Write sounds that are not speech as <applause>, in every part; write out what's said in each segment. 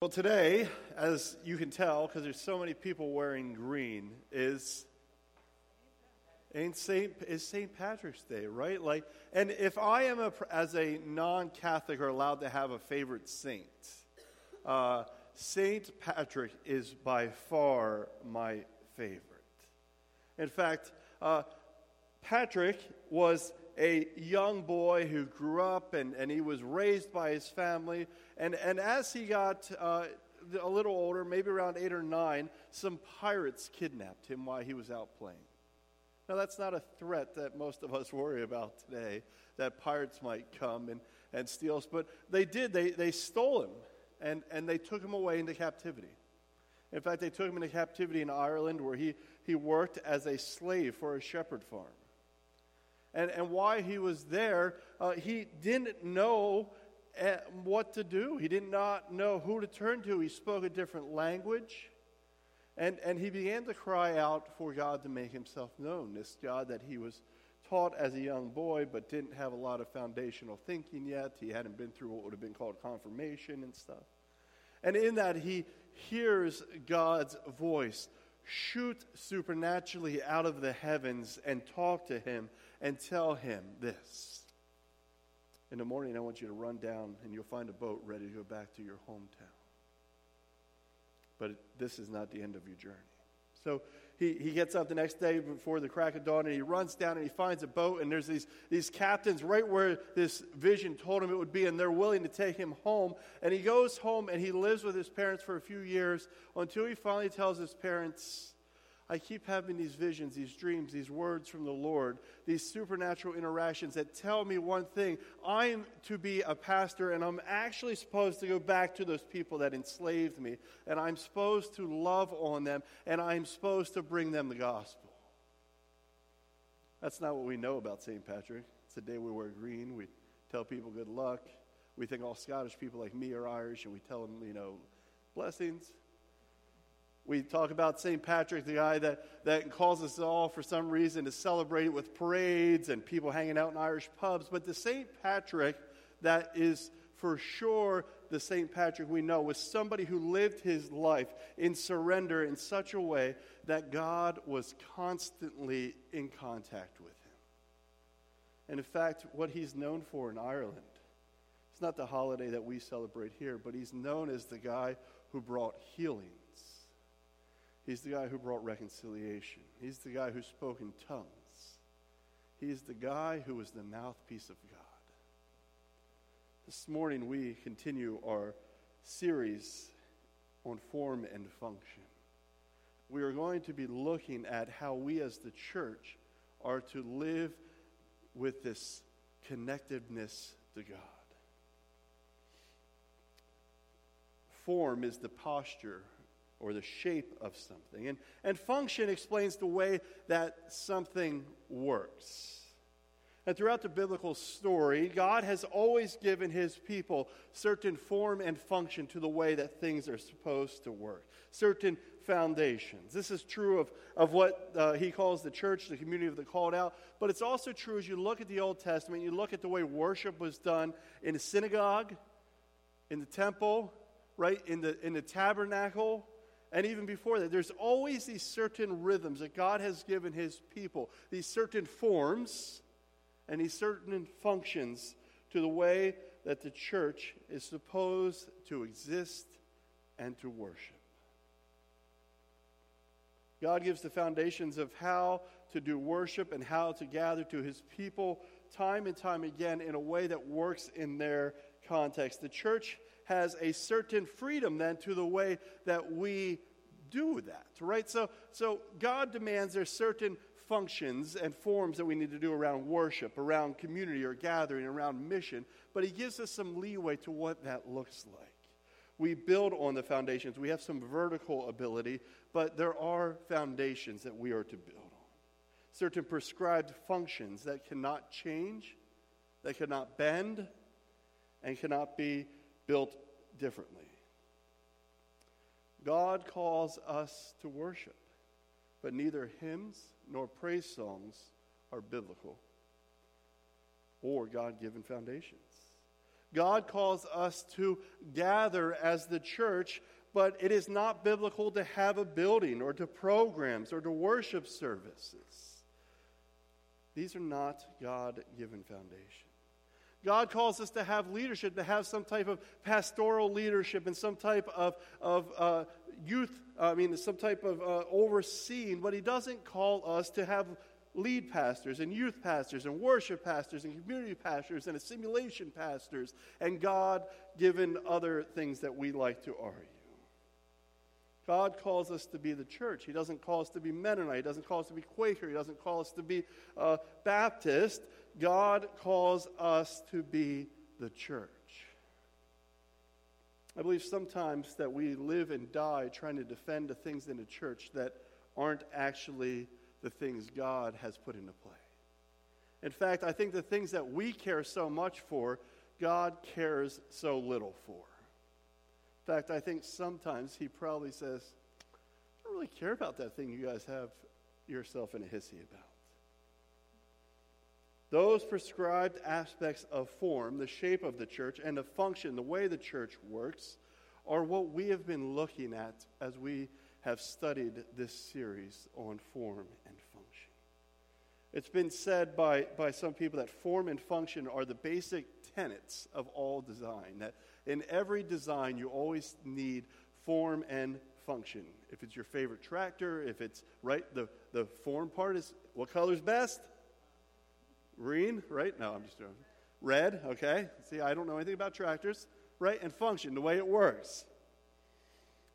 Well, today, as you can tell, because there's so many people wearing green, is ain't Saint is Saint Patrick's Day, right? Like, and if I am a as a non-Catholic are allowed to have a favorite saint, uh, Saint Patrick is by far my favorite. In fact, uh, Patrick was a young boy who grew up and, and he was raised by his family and, and as he got uh, a little older, maybe around eight or nine, some pirates kidnapped him while he was out playing. Now, that's not a threat that most of us worry about today, that pirates might come and, and steal us. But they did. They, they stole him, and, and they took him away into captivity. In fact, they took him into captivity in Ireland, where he, he worked as a slave for a shepherd farm. And, and why he was there, uh, he didn't know what to do. He did not know who to turn to. He spoke a different language. And, and he began to cry out for God to make himself known. This God that he was taught as a young boy, but didn't have a lot of foundational thinking yet. He hadn't been through what would have been called confirmation and stuff. And in that, he hears God's voice shoot supernaturally out of the heavens and talk to him and tell him this in the morning, I want you to run down and you'll find a boat ready to go back to your hometown. But this is not the end of your journey. So he, he gets up the next day before the crack of dawn and he runs down and he finds a boat and there's these, these captains right where this vision told him it would be and they're willing to take him home and he goes home and he lives with his parents for a few years until he finally tells his parents I keep having these visions, these dreams, these words from the Lord, these supernatural interactions that tell me one thing I'm to be a pastor, and I'm actually supposed to go back to those people that enslaved me, and I'm supposed to love on them, and I'm supposed to bring them the gospel. That's not what we know about St. Patrick. It's the day we wear green. We tell people good luck. We think all Scottish people like me are Irish, and we tell them, you know, blessings. We talk about St. Patrick, the guy that, that calls us all for some reason to celebrate it with parades and people hanging out in Irish pubs. But the St. Patrick that is for sure the St. Patrick we know was somebody who lived his life in surrender in such a way that God was constantly in contact with him. And in fact, what he's known for in Ireland, it's not the holiday that we celebrate here, but he's known as the guy who brought healing He's the guy who brought reconciliation. He's the guy who spoke in tongues. He's the guy who was the mouthpiece of God. This morning, we continue our series on form and function. We are going to be looking at how we as the church are to live with this connectiveness to God. Form is the posture or the shape of something. And, and function explains the way that something works. And throughout the biblical story, God has always given his people certain form and function to the way that things are supposed to work, certain foundations. This is true of, of what uh, he calls the church, the community of the called out, but it's also true as you look at the Old Testament, you look at the way worship was done in the synagogue, in the temple, right, in the, in the tabernacle, and even before that, there's always these certain rhythms that God has given his people, these certain forms and these certain functions to the way that the church is supposed to exist and to worship. God gives the foundations of how to do worship and how to gather to his people time and time again in a way that works in their context. The church has a certain freedom then to the way that we do that, right? So, so God demands there's certain functions and forms that we need to do around worship, around community or gathering, around mission, but He gives us some leeway to what that looks like. We build on the foundations. We have some vertical ability, but there are foundations that we are to build on. Certain prescribed functions that cannot change, that cannot bend, and cannot be built differently. God calls us to worship, but neither hymns nor praise songs are biblical or God given foundations. God calls us to gather as the church, but it is not biblical to have a building or to programs or to worship services. These are not God given foundations. God calls us to have leadership, to have some type of pastoral leadership and some type of, of uh, youth, I mean, some type of uh, overseeing, but He doesn't call us to have lead pastors and youth pastors and worship pastors and community pastors and assimilation pastors and God given other things that we like to argue. God calls us to be the church. He doesn't call us to be Mennonite. He doesn't call us to be Quaker. He doesn't call us to be uh, Baptist. God calls us to be the church. I believe sometimes that we live and die trying to defend the things in the church that aren't actually the things God has put into play. In fact, I think the things that we care so much for, God cares so little for. In fact, I think sometimes He probably says, I don't really care about that thing you guys have yourself in a hissy about. Those prescribed aspects of form, the shape of the church, and the function, the way the church works, are what we have been looking at as we have studied this series on form and function. It's been said by, by some people that form and function are the basic tenets of all design, that in every design you always need form and function. If it's your favorite tractor, if it's right, the, the form part is what color's best? Green, right? No, I'm just doing red, okay? See, I don't know anything about tractors, right? And function, the way it works.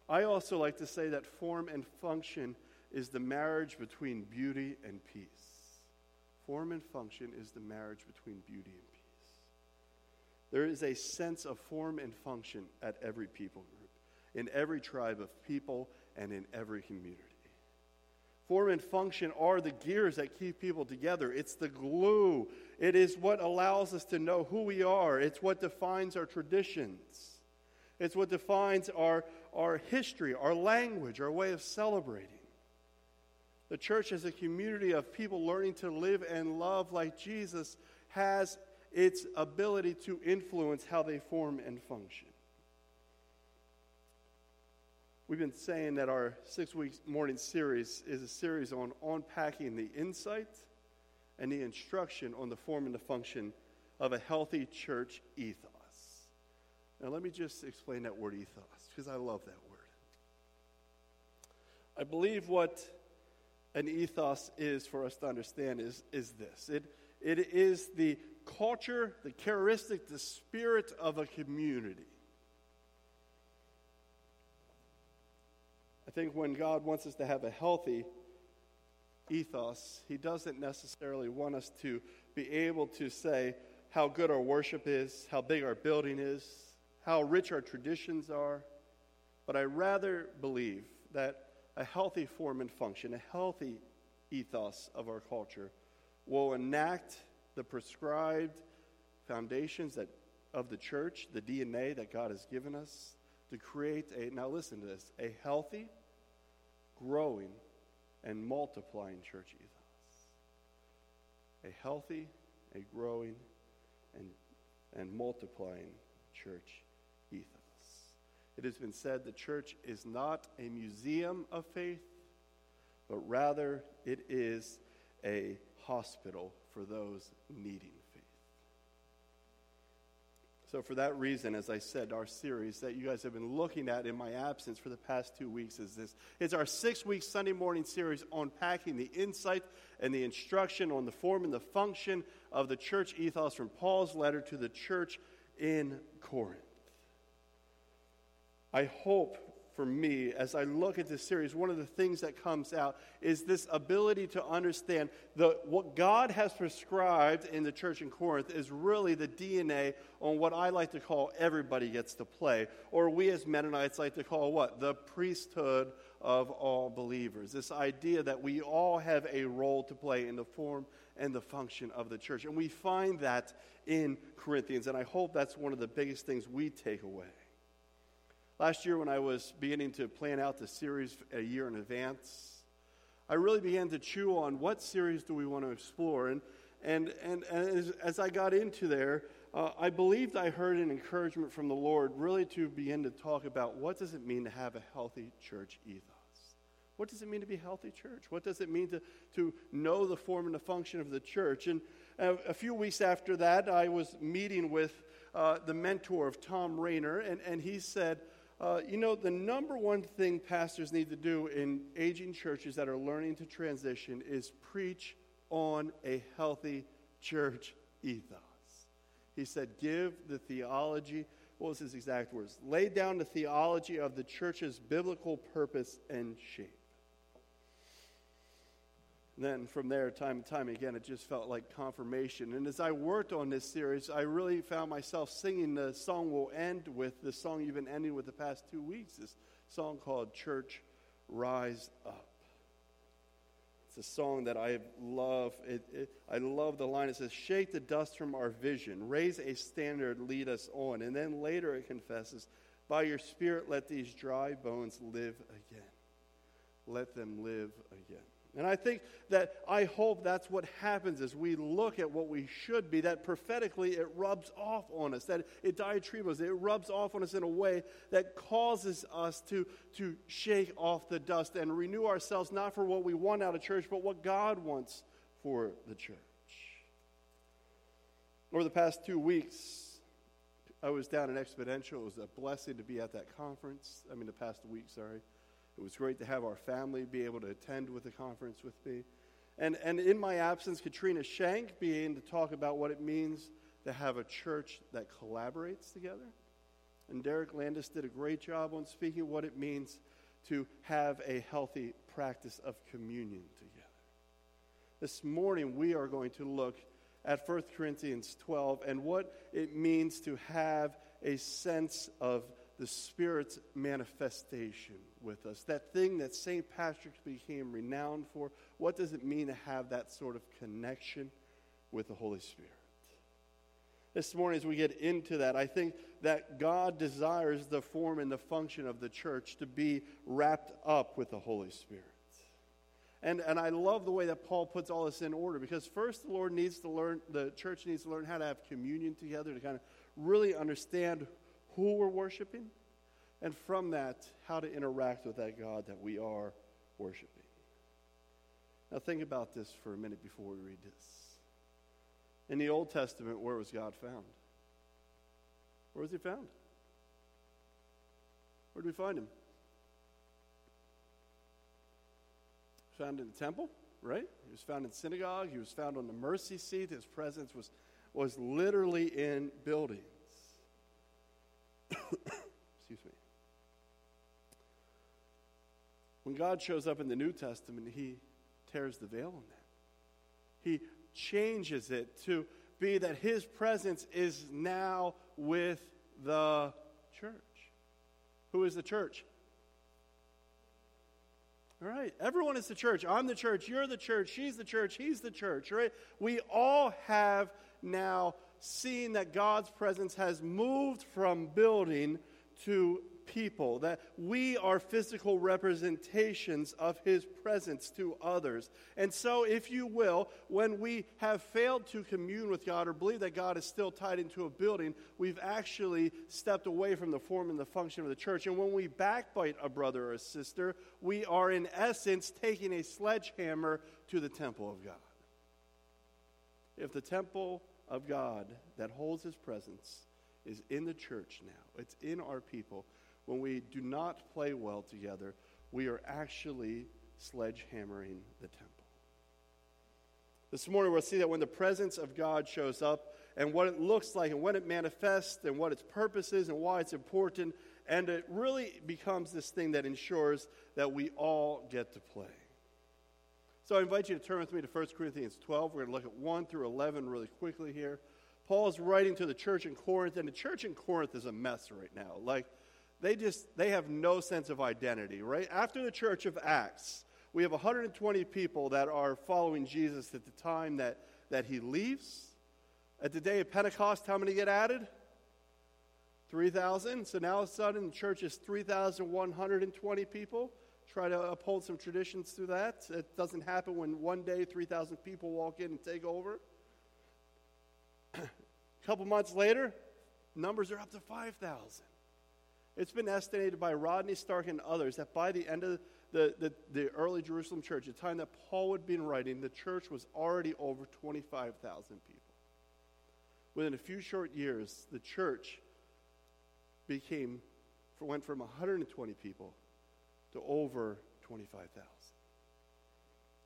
I also like to say that form and function is the marriage between beauty and peace. Form and function is the marriage between beauty and peace. There is a sense of form and function at every people group, in every tribe of people, and in every community. Form and function are the gears that keep people together. It's the glue. It is what allows us to know who we are. It's what defines our traditions. It's what defines our, our history, our language, our way of celebrating. The church, as a community of people learning to live and love like Jesus, has its ability to influence how they form and function. We've been saying that our six week morning series is a series on unpacking the insight and the instruction on the form and the function of a healthy church ethos. Now, let me just explain that word ethos because I love that word. I believe what an ethos is for us to understand is, is this it, it is the culture, the characteristic, the spirit of a community. I think when God wants us to have a healthy ethos, He doesn't necessarily want us to be able to say how good our worship is, how big our building is, how rich our traditions are. But I rather believe that a healthy form and function, a healthy ethos of our culture, will enact the prescribed foundations that, of the church, the DNA that God has given us, to create a, now listen to this, a healthy, growing, and multiplying church ethos. A healthy, a growing, and, and multiplying church ethos. It has been said the church is not a museum of faith, but rather it is a hospital for those needing so, for that reason, as I said, our series that you guys have been looking at in my absence for the past two weeks is this. It's our six week Sunday morning series unpacking the insight and the instruction on the form and the function of the church ethos from Paul's letter to the church in Corinth. I hope for me as I look at this series, one of the things that comes out is this ability to understand that what God has prescribed in the church in Corinth is really the DNA on what I like to call everybody gets to play, or we as Mennonites like to call what? The priesthood of all believers. This idea that we all have a role to play in the form and the function of the church. And we find that in Corinthians, and I hope that's one of the biggest things we take away. Last year, when I was beginning to plan out the series a year in advance, I really began to chew on what series do we want to explore. And, and, and, and as, as I got into there, uh, I believed I heard an encouragement from the Lord really to begin to talk about what does it mean to have a healthy church ethos? What does it mean to be a healthy church? What does it mean to, to know the form and the function of the church? And uh, a few weeks after that, I was meeting with uh, the mentor of Thom Rainer, and, and he said, uh, You know, the number one thing pastors need to do in aging churches that are learning to transition is preach on a healthy church ethos. He said, Give the theology, what was his exact words? Lay down the theology of the church's biblical purpose and shape. Then from there, time and time again, it just felt like confirmation. And as I worked on this series, I really found myself singing the song we'll end with, the song you've been ending with the past two weeks, this song called Church Rise Up. It's a song that I love. It, it, I love the line. It says, Shake the dust from our vision, raise a standard, lead us on. And then later it confesses, By your Spirit, let these dry bones live again. Let them live again. And I think that I hope that's what happens as we look at what we should be, that prophetically it rubs off on us, that it diatribos, it rubs off on us in a way that causes us to, to shake off the dust and renew ourselves not for what we want out of church, but what God wants for the church. Over the past two weeks, I was down in Exponential. It was a blessing to be at that conference. I mean, the past week, sorry. It was great to have our family be able to attend with the conference with me. And, and in my absence, Katrina Shank began to talk about what it means to have a church that collaborates together. And Derek Landis did a great job on speaking what it means to have a healthy practice of communion together. This morning, we are going to look at 1 Corinthians 12 and what it means to have a sense of the Spirit's manifestation with us. That thing that St. Patrick became renowned for, what does it mean to have that sort of connection with the Holy Spirit? This morning, as we get into that, I think that God desires the form and the function of the church to be wrapped up with the Holy Spirit. And, and I love the way that Paul puts all this in order because first the Lord needs to learn, the church needs to learn how to have communion together to kind of really understand who we're worshiping, and from that, how to interact with that God that we are worshiping. Now, think about this for a minute before we read this. In the Old Testament, where was God found? Where was he found? Where did we find him? Found in the temple, right? He was found in synagogue. He was found on the mercy seat. His presence was, was literally in buildings. Excuse me. When God shows up in the New Testament, he tears the veil on that. He changes it to be that his presence is now with the church. Who is the church? All right, everyone is the church. I'm the church, you're the church, she's the church, he's the church, right? We all have now seen that God's presence has moved from building to people, that we are physical representations of His presence to others. And so, if you will, when we have failed to commune with God or believe that God is still tied into a building, we've actually stepped away from the form and the function of the church. And when we backbite a brother or a sister, we are in essence taking a sledgehammer to the temple of God. If the temple of God that holds his presence is in the church now. It's in our people. When we do not play well together, we are actually sledgehammering the temple. This morning, we'll see that when the presence of God shows up and what it looks like and when it manifests and what its purpose is and why it's important, and it really becomes this thing that ensures that we all get to play. So I invite you to turn with me to 1 Corinthians 12. We're going to look at 1 through 11 really quickly here. Paul is writing to the church in Corinth, and the church in Corinth is a mess right now. Like, they just, they have no sense of identity, right? After the church of Acts, we have 120 people that are following Jesus at the time that, that he leaves. At the day of Pentecost, how many get added? 3,000. So now all of a sudden, the church is 3,120 people try to uphold some traditions through that. It doesn't happen when one day 3,000 people walk in and take over. <clears throat> A couple months later, numbers are up to 5,000. It's been estimated by Rodney Stark and others that by the end of the, the, the early Jerusalem church, the time that Paul would be writing, the church was already over 25,000 people. Within a few short years, the church became, went from 120 people to over 25,000.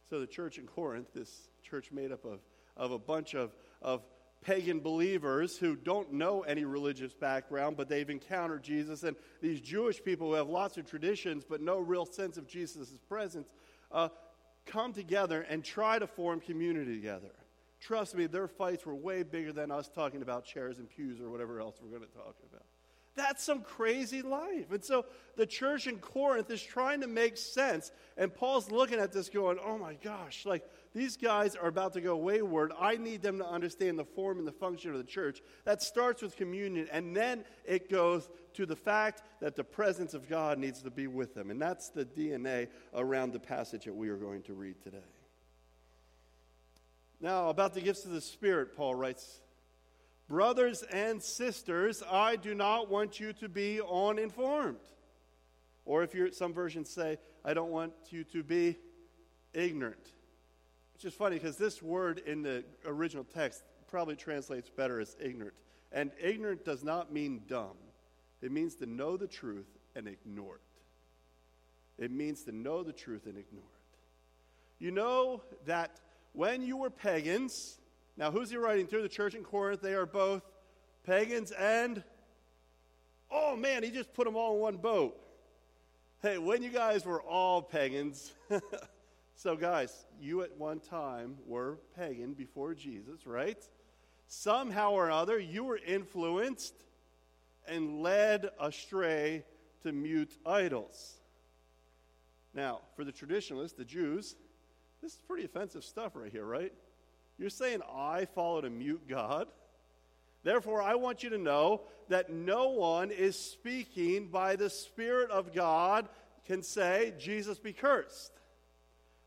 So the church in Corinth, this church made up of, of a bunch of, of pagan believers who don't know any religious background, but they've encountered Jesus, and these Jewish people who have lots of traditions but no real sense of Jesus' presence, uh, come together and try to form community together. Trust me, their fights were way bigger than us talking about chairs and pews or whatever else we're going to talk about. That's some crazy life. And so the church in Corinth is trying to make sense. And Paul's looking at this going, oh my gosh, like these guys are about to go wayward. I need them to understand the form and the function of the church. That starts with communion. And then it goes to the fact that the presence of God needs to be with them. And that's the DNA around the passage that we are going to read today. Now, about the gifts of the Spirit, Paul writes Brothers and sisters, I do not want you to be uninformed. Or if you're, some versions say, I don't want you to be ignorant. Which is funny because this word in the original text probably translates better as ignorant. And ignorant does not mean dumb, it means to know the truth and ignore it. It means to know the truth and ignore it. You know that when you were pagans, now, who's he writing to? The church in Corinth. They are both pagans and, oh man, he just put them all in one boat. Hey, when you guys were all pagans, <laughs> so guys, you at one time were pagan before Jesus, right? Somehow or other, you were influenced and led astray to mute idols. Now, for the traditionalists, the Jews, this is pretty offensive stuff right here, right? You're saying I followed a mute God? Therefore, I want you to know that no one is speaking by the Spirit of God can say, Jesus be cursed.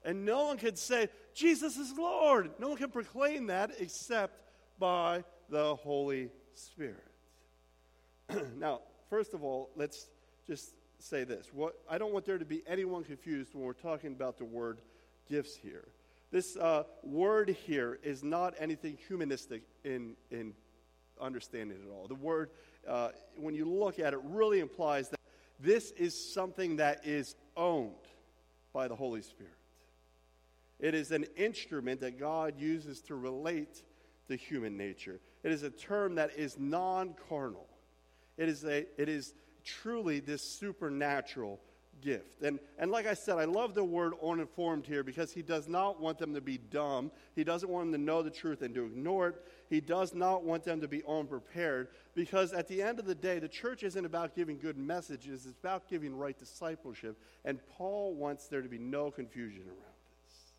And no one can say, Jesus is Lord. No one can proclaim that except by the Holy Spirit. <clears throat> now, first of all, let's just say this. What, I don't want there to be anyone confused when we're talking about the word gifts here. This uh, word here is not anything humanistic in, in understanding at all. The word, uh, when you look at it, really implies that this is something that is owned by the Holy Spirit. It is an instrument that God uses to relate to human nature. It is a term that is non carnal. It is, a, it is truly this supernatural gift. And, and like I said, I love the word uninformed here because he does not want them to be dumb. He doesn't want them to know the truth and to ignore it. He does not want them to be unprepared because at the end of the day, the church isn't about giving good messages, it's about giving right discipleship. And Paul wants there to be no confusion around this.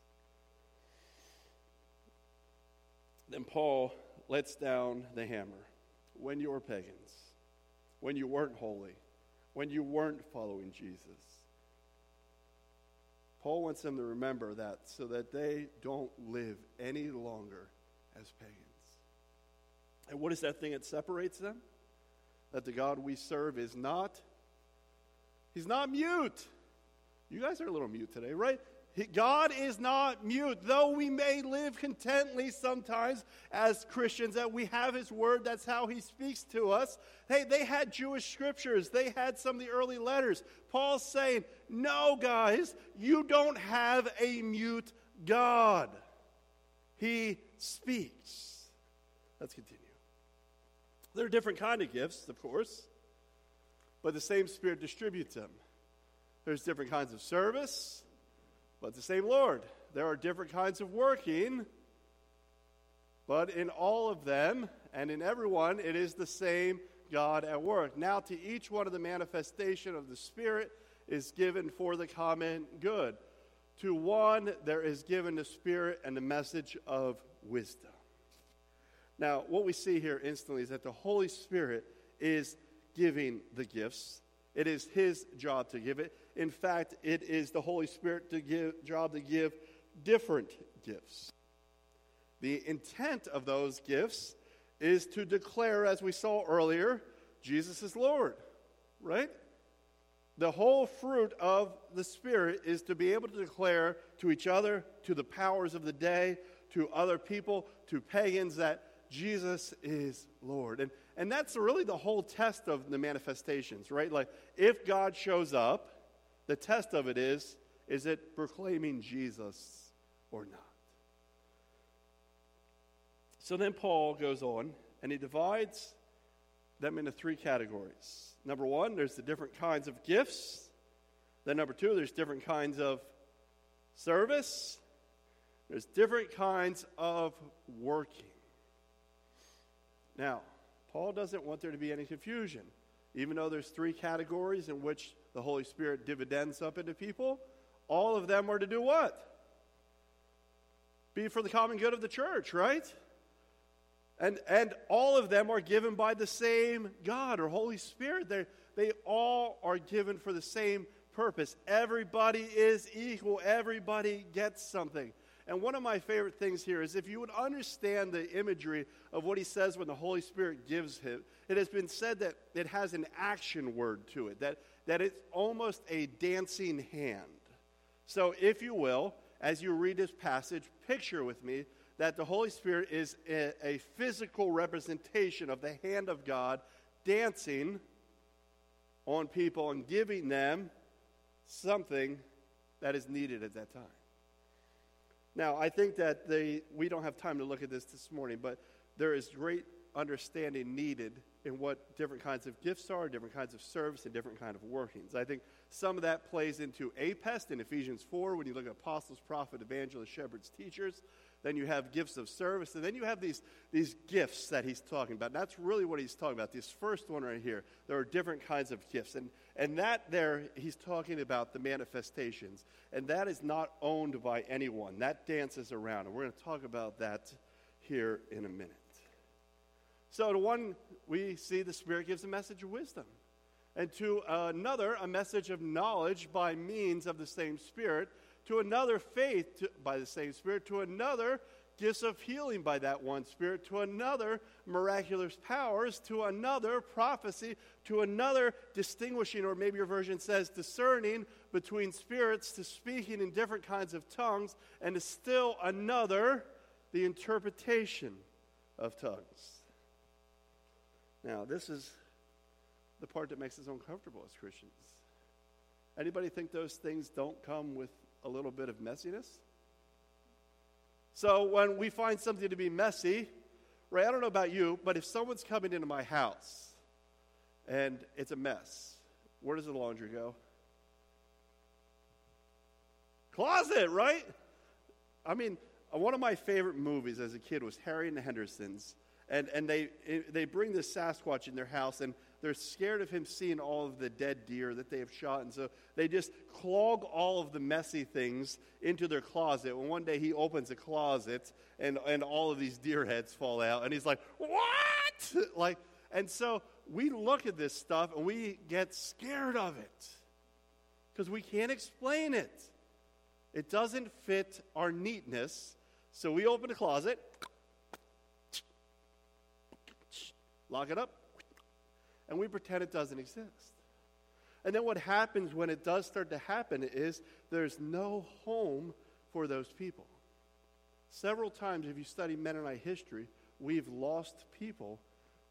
Then Paul lets down the hammer. When you were pagans, when you weren't holy, when you weren't following Jesus. Paul wants them to remember that so that they don't live any longer as pagans. And what is that thing that separates them? That the God we serve is not, he's not mute. You guys are a little mute today, right? God is not mute. Though we may live contently sometimes as Christians, that we have His Word, that's how He speaks to us. Hey, they had Jewish scriptures, they had some of the early letters. Paul's saying, No, guys, you don't have a mute God. He speaks. Let's continue. There are different kind of gifts, of course, but the same Spirit distributes them. There's different kinds of service but the same Lord. There are different kinds of working, but in all of them and in everyone, it is the same God at work. Now, to each one of the manifestation of the Spirit is given for the common good. To one, there is given the Spirit and the message of wisdom. Now, what we see here instantly is that the Holy Spirit is giving the gifts. It is His job to give it. In fact, it is the Holy Spirit to give, job to give different gifts. The intent of those gifts is to declare, as we saw earlier, Jesus is Lord, right? The whole fruit of the Spirit is to be able to declare to each other, to the powers of the day, to other people, to pagans, that Jesus is Lord. And, and that's really the whole test of the manifestations, right? Like, if God shows up, the test of it is is it proclaiming Jesus or not? So then Paul goes on and he divides them into three categories. Number one, there's the different kinds of gifts. Then, number two, there's different kinds of service. There's different kinds of working. Now, Paul doesn't want there to be any confusion. Even though there's three categories in which the Holy Spirit dividends up into people, all of them are to do what? Be for the common good of the church, right? And, and all of them are given by the same God or Holy Spirit. They they all are given for the same purpose. Everybody is equal, everybody gets something. And one of my favorite things here is if you would understand the imagery of what he says when the Holy Spirit gives him, it has been said that it has an action word to it, that, that it's almost a dancing hand. So, if you will, as you read this passage, picture with me that the Holy Spirit is a, a physical representation of the hand of God dancing on people and giving them something that is needed at that time. Now, I think that we don't have time to look at this this morning, but there is great understanding needed in what different kinds of gifts are, different kinds of service, and different kind of workings. I think some of that plays into APEST in Ephesians 4 when you look at apostles, prophet, evangelists, shepherds, teachers. Then you have gifts of service, and then you have these, these gifts that he's talking about. And that's really what he's talking about. This first one right here, there are different kinds of gifts. And, and that there, he's talking about the manifestations. And that is not owned by anyone, that dances around. And we're going to talk about that here in a minute. So, to one, we see the Spirit gives a message of wisdom. And to another, a message of knowledge by means of the same Spirit. To another faith to, by the same Spirit, to another gifts of healing by that one Spirit, to another miraculous powers, to another prophecy, to another distinguishing, or maybe your version says discerning between spirits, to speaking in different kinds of tongues, and to still another the interpretation of tongues. Now, this is the part that makes us uncomfortable as Christians. Anybody think those things don't come with a little bit of messiness. So when we find something to be messy, right, I don't know about you, but if someone's coming into my house and it's a mess, where does the laundry go? Closet, right? I mean, one of my favorite movies as a kid was Harry and the Hendersons. And, and they, they bring this Sasquatch in their house, and they're scared of him seeing all of the dead deer that they have shot. And so they just clog all of the messy things into their closet. And one day he opens a closet and, and all of these deer heads fall out. And he's like, What? <laughs> like, and so we look at this stuff and we get scared of it because we can't explain it. It doesn't fit our neatness. So we open a closet, lock it up, and we pretend it doesn't exist. And then what happens when it does start to happen is there's no home for those people. Several times, if you study Mennonite history, we've lost people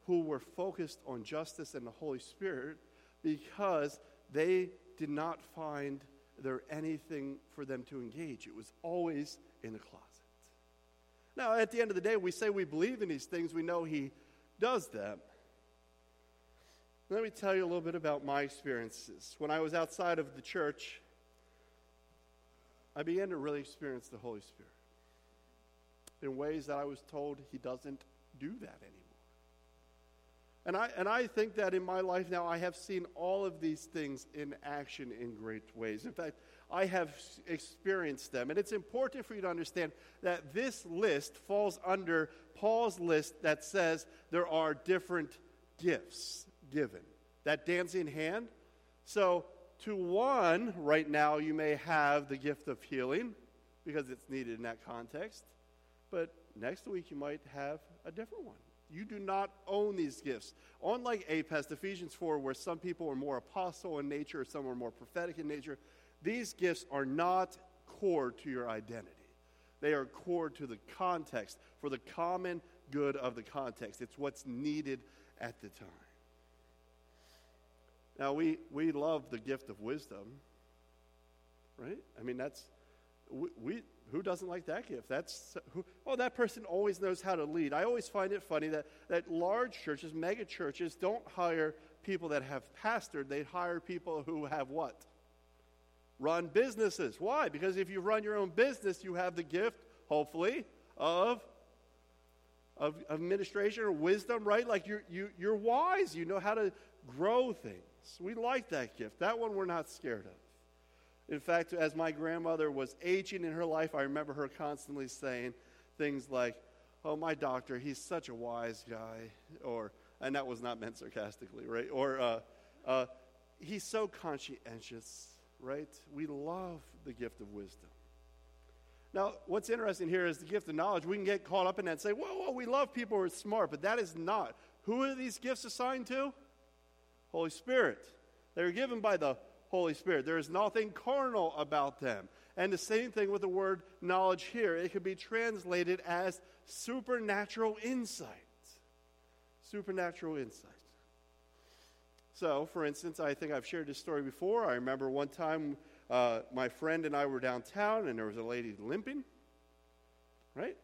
who were focused on justice and the Holy Spirit because they did not find there anything for them to engage. It was always in the closet. Now, at the end of the day, we say we believe in these things, we know He does that. Let me tell you a little bit about my experiences. When I was outside of the church, I began to really experience the Holy Spirit in ways that I was told He doesn't do that anymore. And I, and I think that in my life now, I have seen all of these things in action in great ways. In fact, I have experienced them. And it's important for you to understand that this list falls under Paul's list that says there are different gifts given. That dancing hand. So, to one, right now, you may have the gift of healing because it's needed in that context. But next week, you might have a different one. You do not own these gifts. Unlike APEST, Ephesians 4, where some people are more apostle in nature, some are more prophetic in nature, these gifts are not core to your identity. They are core to the context, for the common good of the context. It's what's needed at the time. Now, we, we love the gift of wisdom, right? I mean, that's, we, we who doesn't like that gift? That's, who, oh, that person always knows how to lead. I always find it funny that, that large churches, mega churches, don't hire people that have pastored, they hire people who have what? Run businesses. Why? Because if you run your own business, you have the gift, hopefully, of of administration or wisdom, right? Like you're, you, you're wise. You know how to grow things. We like that gift. That one we're not scared of. In fact, as my grandmother was aging in her life, I remember her constantly saying things like, Oh, my doctor, he's such a wise guy. Or, and that was not meant sarcastically, right? Or, uh, uh, he's so conscientious, right? We love the gift of wisdom. Now, what's interesting here is the gift of knowledge. We can get caught up in that and say, whoa, whoa, we love people who are smart, but that is not. Who are these gifts assigned to? Holy Spirit. They are given by the Holy Spirit. There is nothing carnal about them. And the same thing with the word knowledge here. It could be translated as supernatural insight. Supernatural insight. So, for instance, I think I've shared this story before. I remember one time uh, my friend and I were downtown, and there was a lady limping, right?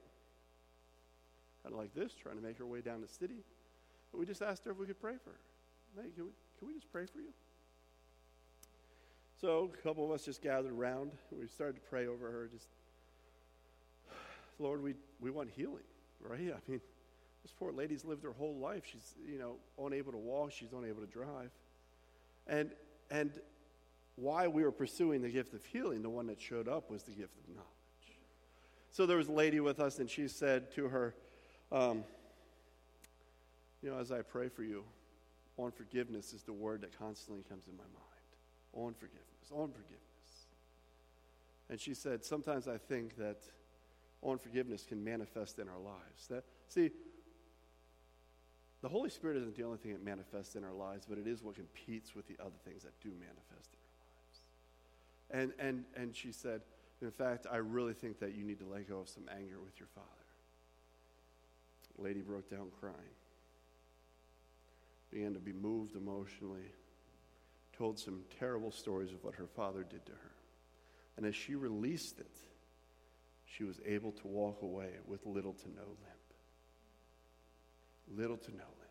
Kind of like this, trying to make her way down the city. But we just asked her if we could pray for her. Hey, can we, can we just pray for you? So a couple of us just gathered around. We started to pray over her. Just, <sighs> Lord, we, we want healing, right? <laughs> I mean, this poor lady's lived her whole life. She's, you know, unable to walk. She's unable to drive. And, and why we were pursuing the gift of healing, the one that showed up was the gift of knowledge. So there was a lady with us, and she said to her, um, You know, as I pray for you, on forgiveness is the word that constantly comes in my mind. On forgiveness, on forgiveness. And she said, Sometimes I think that on forgiveness can manifest in our lives. That, see, the Holy Spirit isn't the only thing that manifests in our lives, but it is what competes with the other things that do manifest in our lives. and, and, and she said, In fact, I really think that you need to let go of some anger with your father. The lady broke down crying, began to be moved emotionally, told some terrible stories of what her father did to her. And as she released it, she was able to walk away with little to no limp. Little to no limp.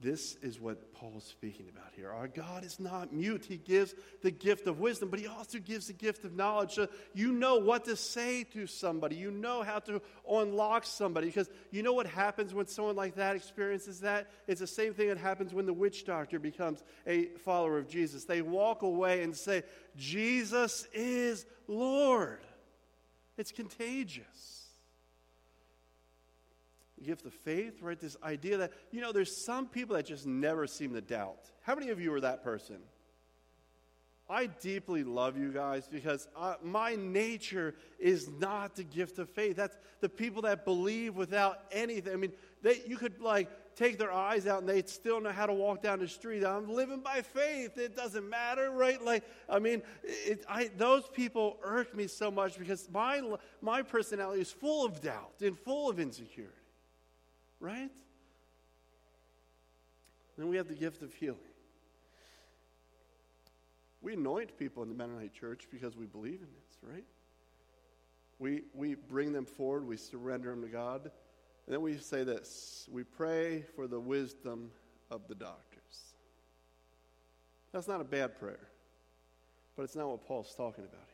This is what Paul's speaking about here. Our God is not mute. He gives the gift of wisdom, but He also gives the gift of knowledge. So you know what to say to somebody. You know how to unlock somebody. Because you know what happens when someone like that experiences that? It's the same thing that happens when the witch doctor becomes a follower of Jesus. They walk away and say, Jesus is Lord. It's contagious gift of faith, right? This idea that, you know, there's some people that just never seem to doubt. How many of you are that person? I deeply love you guys because uh, my nature is not the gift of faith. That's the people that believe without anything. I mean, they, you could like take their eyes out and they'd still know how to walk down the street. I'm living by faith. It doesn't matter, right? Like, I mean, it, I, those people irk me so much because my, my personality is full of doubt and full of insecurity right? Then we have the gift of healing. We anoint people in the Mennonite church because we believe in this, right? We, we bring them forward, we surrender them to God, and then we say this we pray for the wisdom of the doctors. That's not a bad prayer, but it's not what Paul's talking about here.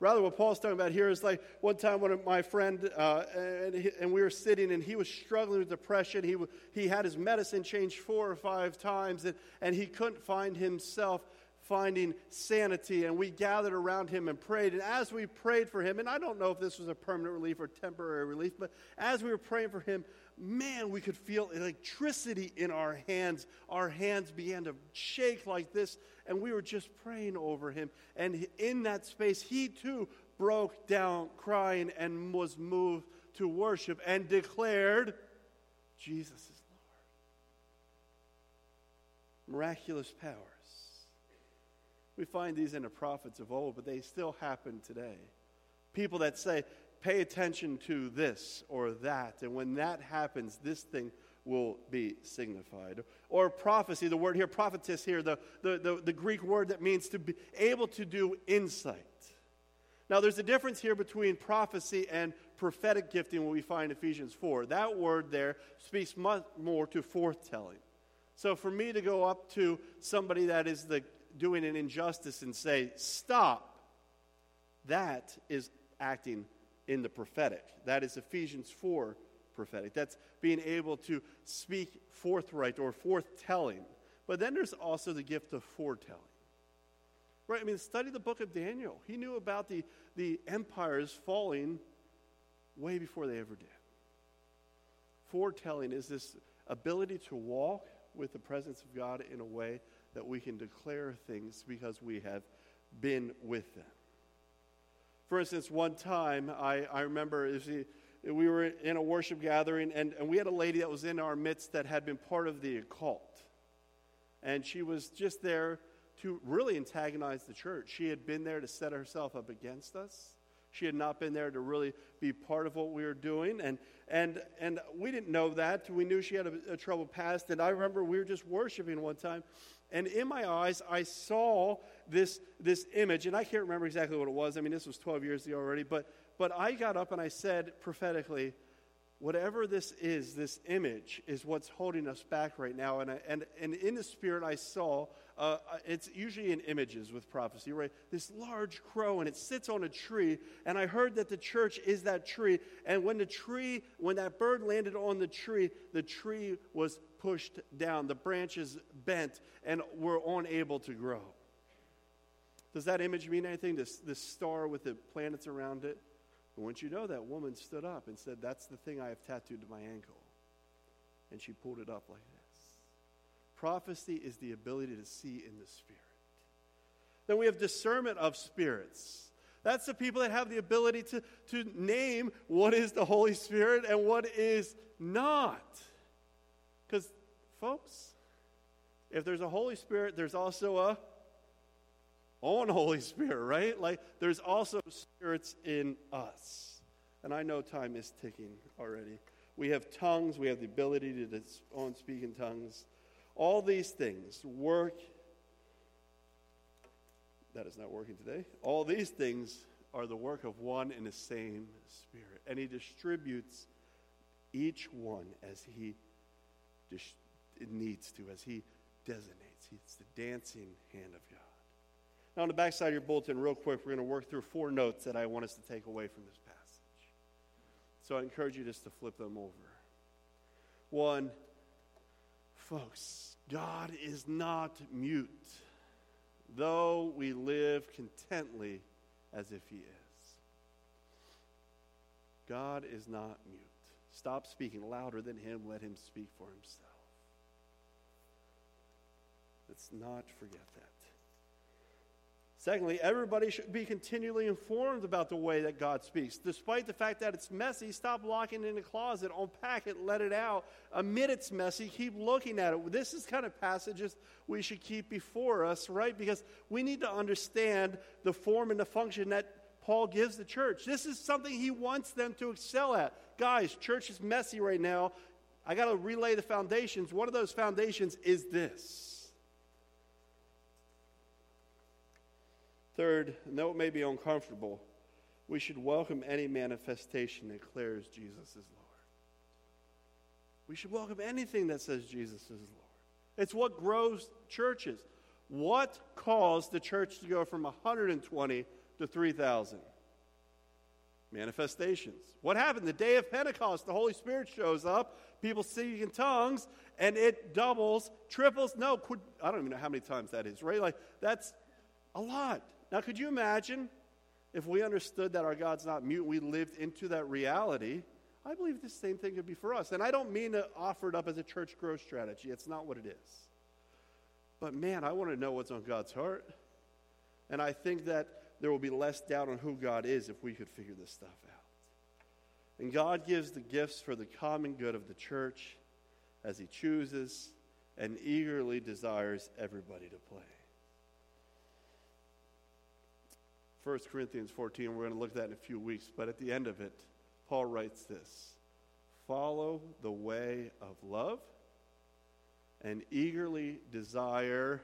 Rather, what Paul's talking about here is like one time when my friend, uh, and, he, and, we were sitting and he was struggling with depression. He, he had his medicine changed four or five times and, and he couldn't find himself finding sanity. And we gathered around him and prayed. And as we prayed for him, and I don't know if this was a permanent relief or temporary relief, but as we were praying for him, man, we could feel electricity in our hands. Our hands began to shake like this, and we were just praying over him. And in that space, he too broke down crying and was moved to worship and declared, Jesus is Lord. Miraculous powers. We find these in the prophets of old, but they still happen today. People that say, pay attention to this or that, and when that happens, this thing will be signified. Or prophecy, the word here, prophetess here, the, the, the, the, Greek word that means to be able to do insight. Now, there's a difference here between prophecy and prophetic gifting, what we find in Ephesians 4. That word there speaks much more to forthtelling. So, for me to go up to somebody that is the, doing an injustice and say, stop, that is acting in the prophetic. That is Ephesians 4 prophetic. That's being able to speak forthright or forthtelling. But then there's also the gift of foretelling. Right? I mean, study the book of Daniel. He knew about the, the empires falling way before they ever did. Foretelling is this ability to walk with the presence of God in a way that we can declare things because we have been with them. For instance, one time I, I remember we were in a worship gathering, and, and we had a lady that was in our midst that had been part of the occult. And she was just there to really antagonize the church. She had been there to set herself up against us. She had not been there to really be part of what we were doing. And, and, and we didn't know that. We knew she had a, a troubled past. And I remember we were just worshiping one time, and in my eyes, I saw this, this image, and I can't remember exactly what it was. I mean, this was 12 years ago already, but, but I got up and I said prophetically, whatever this is, this image is what's holding us back right now. And, I, and, and in the spirit, I saw uh, uh, it's usually in images with prophecy, right? This large crow, and it sits on a tree. And I heard that the church is that tree. And when the tree, when that bird landed on the tree, the tree was pushed down, the branches bent, and were unable to grow. Does that image mean anything? This, this star with the planets around it? Once you know that woman stood up and said, That's the thing I have tattooed to my ankle. And she pulled it up like this. Prophecy is the ability to see in the Spirit. Then we have discernment of spirits. That's the people that have the ability to, to name what is the Holy Spirit and what is not. Because, folks, if there's a Holy Spirit, there's also a own Holy Spirit, right? Like there's also spirits in us. And I know time is ticking already. We have tongues, we have the ability to own speak in tongues. All these things work. That is not working today. All these things are the work of one and the same Spirit. And He distributes each one as He dis- needs to, as He designates. It's the dancing hand of God. Now, on the backside of your bulletin, real quick, we're going to work through four notes that I want us to take away from this passage. So I encourage you just to flip them over. One, folks, God is not mute, though we live contently as if He is. God is not mute. Stop speaking louder than Him, let Him speak for Himself. Let's not forget that. Secondly, everybody should be continually informed about the way that God speaks. Despite the fact that it's messy, stop locking it in a closet, unpack it, let it out. Admit it's messy, keep looking at it. This is kind of passages we should keep before us, right? Because we need to understand the form and the function that Paul gives the church. This is something he wants them to excel at. Guys, church is messy right now. I got to relay the foundations. One of those foundations is this. Third, and though it may be uncomfortable, we should welcome any manifestation that declares Jesus is Lord. We should welcome anything that says Jesus is Lord. It's what grows churches. What caused the church to go from 120 to 3,000? Manifestations. What happened? The day of Pentecost, the Holy Spirit shows up, people speak in tongues, and it doubles, triples. No, I don't even know how many times that is, right? Like, that's a lot. Now, could you imagine if we understood that our God's not mute, we lived into that reality? I believe the same thing could be for us. And I don't mean to offer it up as a church growth strategy, it's not what it is. But man, I want to know what's on God's heart. And I think that there will be less doubt on who God is if we could figure this stuff out. And God gives the gifts for the common good of the church as he chooses and eagerly desires everybody to play. 1 Corinthians 14, we're going to look at that in a few weeks, but at the end of it, Paul writes this Follow the way of love and eagerly desire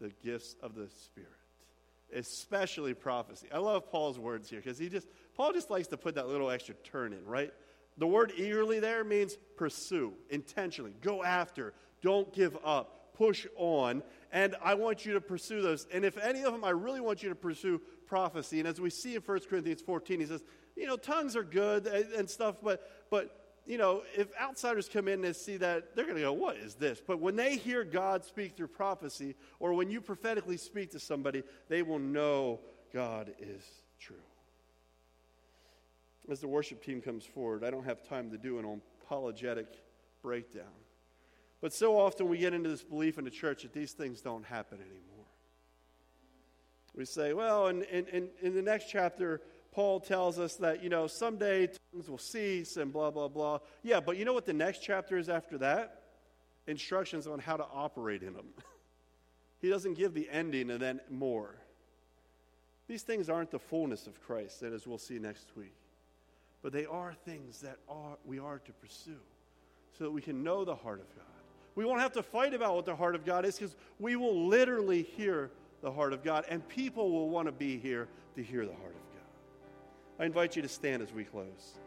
the gifts of the Spirit, especially prophecy. I love Paul's words here because he just, Paul just likes to put that little extra turn in, right? The word eagerly there means pursue, intentionally, go after, don't give up, push on. And I want you to pursue those. And if any of them, I really want you to pursue prophecy. And as we see in 1 Corinthians 14, he says, you know, tongues are good and stuff, but, but you know, if outsiders come in and see that, they're going to go, What is this? But when they hear God speak through prophecy, or when you prophetically speak to somebody, they will know God is true. As the worship team comes forward, I don't have time to do an apologetic breakdown. But so often we get into this belief in the church that these things don't happen anymore. We say, well, in, in, in the next chapter, Paul tells us that, you know, someday tongues will cease and blah, blah, blah. Yeah, but you know what the next chapter is after that? Instructions on how to operate in them. <laughs> he doesn't give the ending and then more. These things aren't the fullness of Christ, as we'll see next week. But they are things that are, we are to pursue so that we can know the heart of God. We won't have to fight about what the heart of God is because we will literally hear the heart of God, and people will want to be here to hear the heart of God. I invite you to stand as we close.